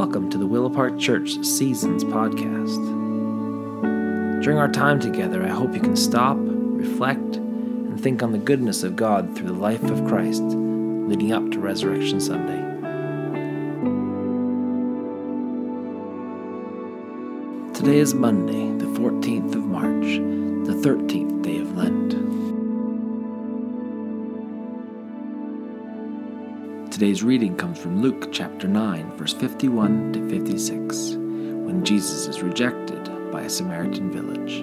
Welcome to the Willow Park Church Seasons podcast. During our time together, I hope you can stop, reflect, and think on the goodness of God through the life of Christ leading up to Resurrection Sunday. Today is Monday, the 14th of March, the 13th day of Lent. Today's reading comes from Luke chapter 9, verse 51 to 56, when Jesus is rejected by a Samaritan village.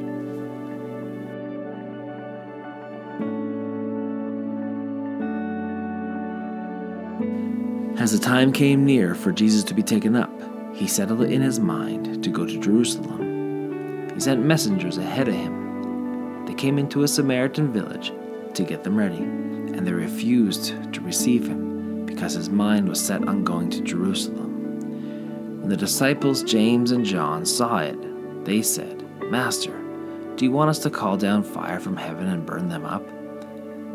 As the time came near for Jesus to be taken up, he settled it in his mind to go to Jerusalem. He sent messengers ahead of him. They came into a Samaritan village to get them ready, and they refused to receive him because his mind was set on going to Jerusalem. When the disciples James and John saw it, they said, Master, do you want us to call down fire from heaven and burn them up?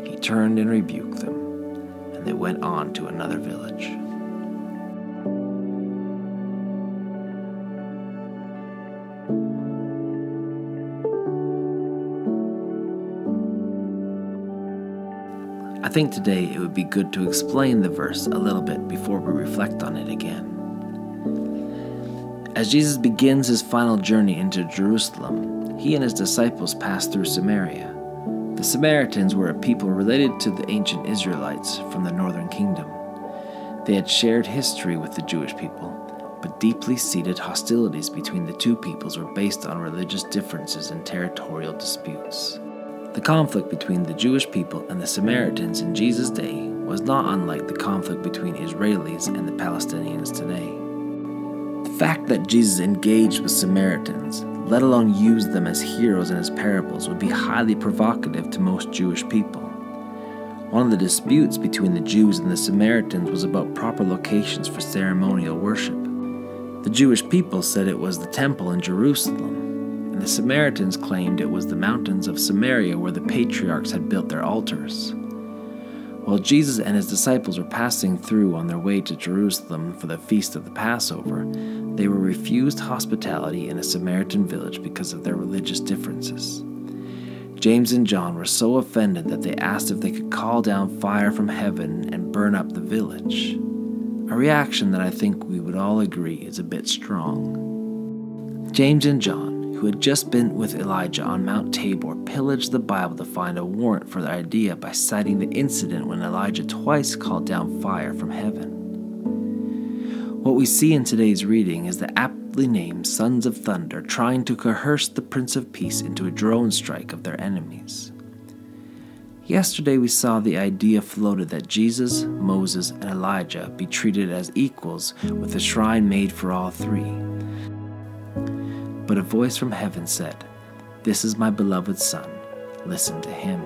He turned and rebuked them, and they went on to another village. I think today it would be good to explain the verse a little bit before we reflect on it again. As Jesus begins his final journey into Jerusalem, he and his disciples pass through Samaria. The Samaritans were a people related to the ancient Israelites from the northern kingdom. They had shared history with the Jewish people, but deeply seated hostilities between the two peoples were based on religious differences and territorial disputes. The conflict between the Jewish people and the Samaritans in Jesus' day was not unlike the conflict between Israelis and the Palestinians today. The fact that Jesus engaged with Samaritans, let alone used them as heroes in his parables, would be highly provocative to most Jewish people. One of the disputes between the Jews and the Samaritans was about proper locations for ceremonial worship. The Jewish people said it was the temple in Jerusalem, the Samaritans claimed it was the mountains of Samaria where the patriarchs had built their altars. While Jesus and his disciples were passing through on their way to Jerusalem for the feast of the Passover, they were refused hospitality in a Samaritan village because of their religious differences. James and John were so offended that they asked if they could call down fire from heaven and burn up the village. A reaction that I think we would all agree is a bit strong. James and John, who had just been with Elijah on Mount Tabor, pillaged the Bible to find a warrant for their idea by citing the incident when Elijah twice called down fire from heaven. What we see in today's reading is the aptly named Sons of Thunder trying to coerce the Prince of Peace into a drone strike of their enemies. Yesterday, we saw the idea floated that Jesus, Moses, and Elijah be treated as equals with a shrine made for all three. But a voice from heaven said, This is my beloved Son, listen to him.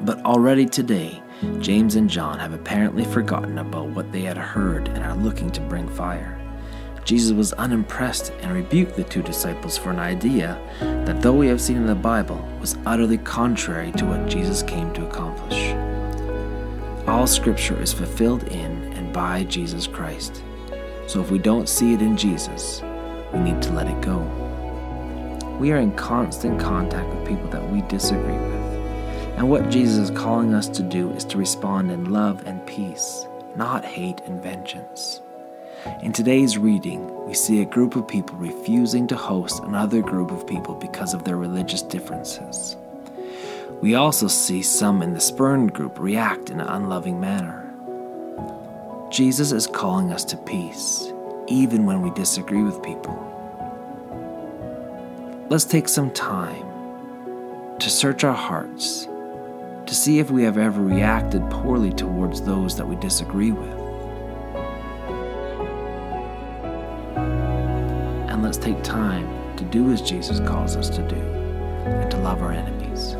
But already today, James and John have apparently forgotten about what they had heard and are looking to bring fire. Jesus was unimpressed and rebuked the two disciples for an idea that, though we have seen in the Bible, was utterly contrary to what Jesus came to accomplish. All Scripture is fulfilled in and by Jesus Christ. So if we don't see it in Jesus, we need to let it go. We are in constant contact with people that we disagree with. And what Jesus is calling us to do is to respond in love and peace, not hate and vengeance. In today's reading, we see a group of people refusing to host another group of people because of their religious differences. We also see some in the spurned group react in an unloving manner. Jesus is calling us to peace, even when we disagree with people. Let's take some time to search our hearts to see if we have ever reacted poorly towards those that we disagree with. And let's take time to do as Jesus calls us to do and to love our enemies.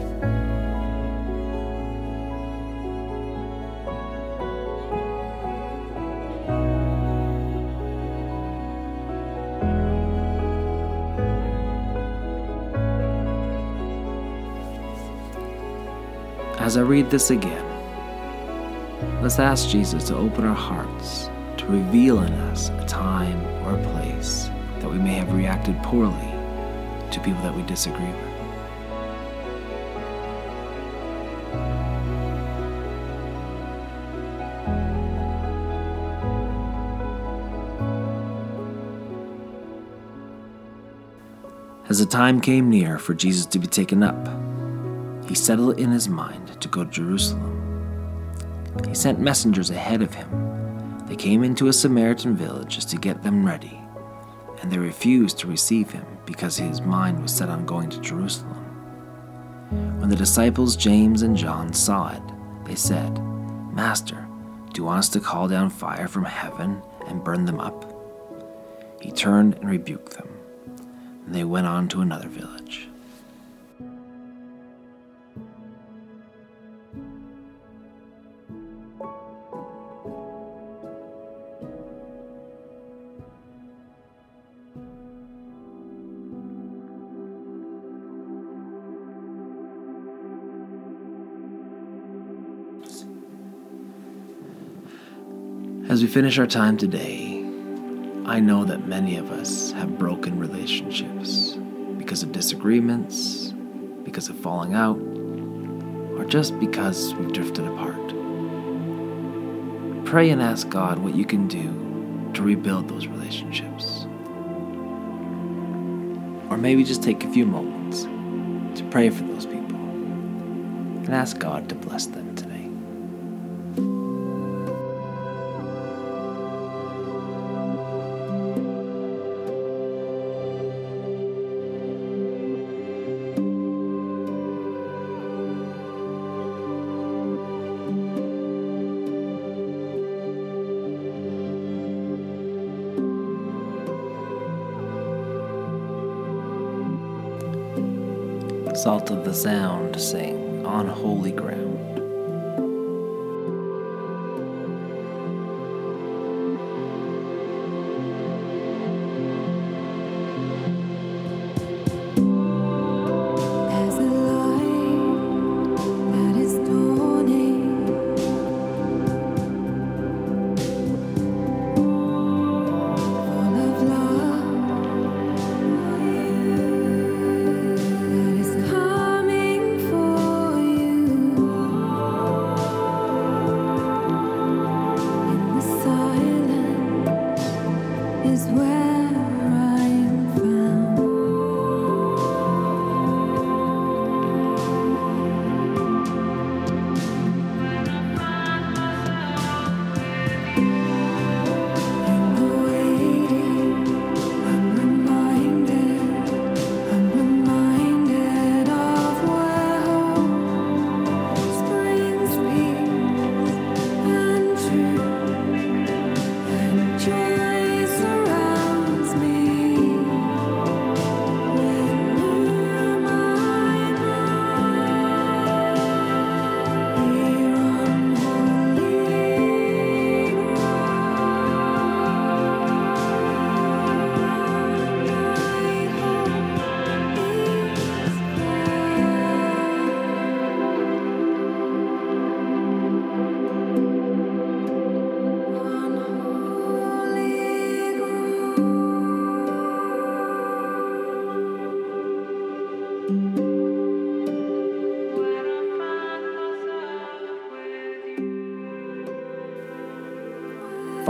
As I read this again, let's ask Jesus to open our hearts to reveal in us a time or a place that we may have reacted poorly to people that we disagree with. As the time came near for Jesus to be taken up, he settled in his mind to go to Jerusalem. He sent messengers ahead of him. They came into a Samaritan village just to get them ready, and they refused to receive him because his mind was set on going to Jerusalem. When the disciples James and John saw it, they said, Master, do you want us to call down fire from heaven and burn them up? He turned and rebuked them, and they went on to another village. As we finish our time today, I know that many of us have broken relationships because of disagreements, because of falling out, or just because we've drifted apart. Pray and ask God what you can do to rebuild those relationships. Or maybe just take a few moments to pray for those people and ask God to bless them today. Salt of the Sound sing on holy ground.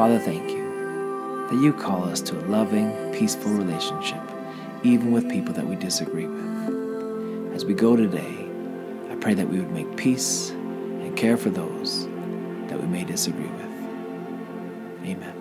Father, thank you that you call us to a loving, peaceful relationship, even with people that we disagree with. As we go today, I pray that we would make peace and care for those that we may disagree with. Amen.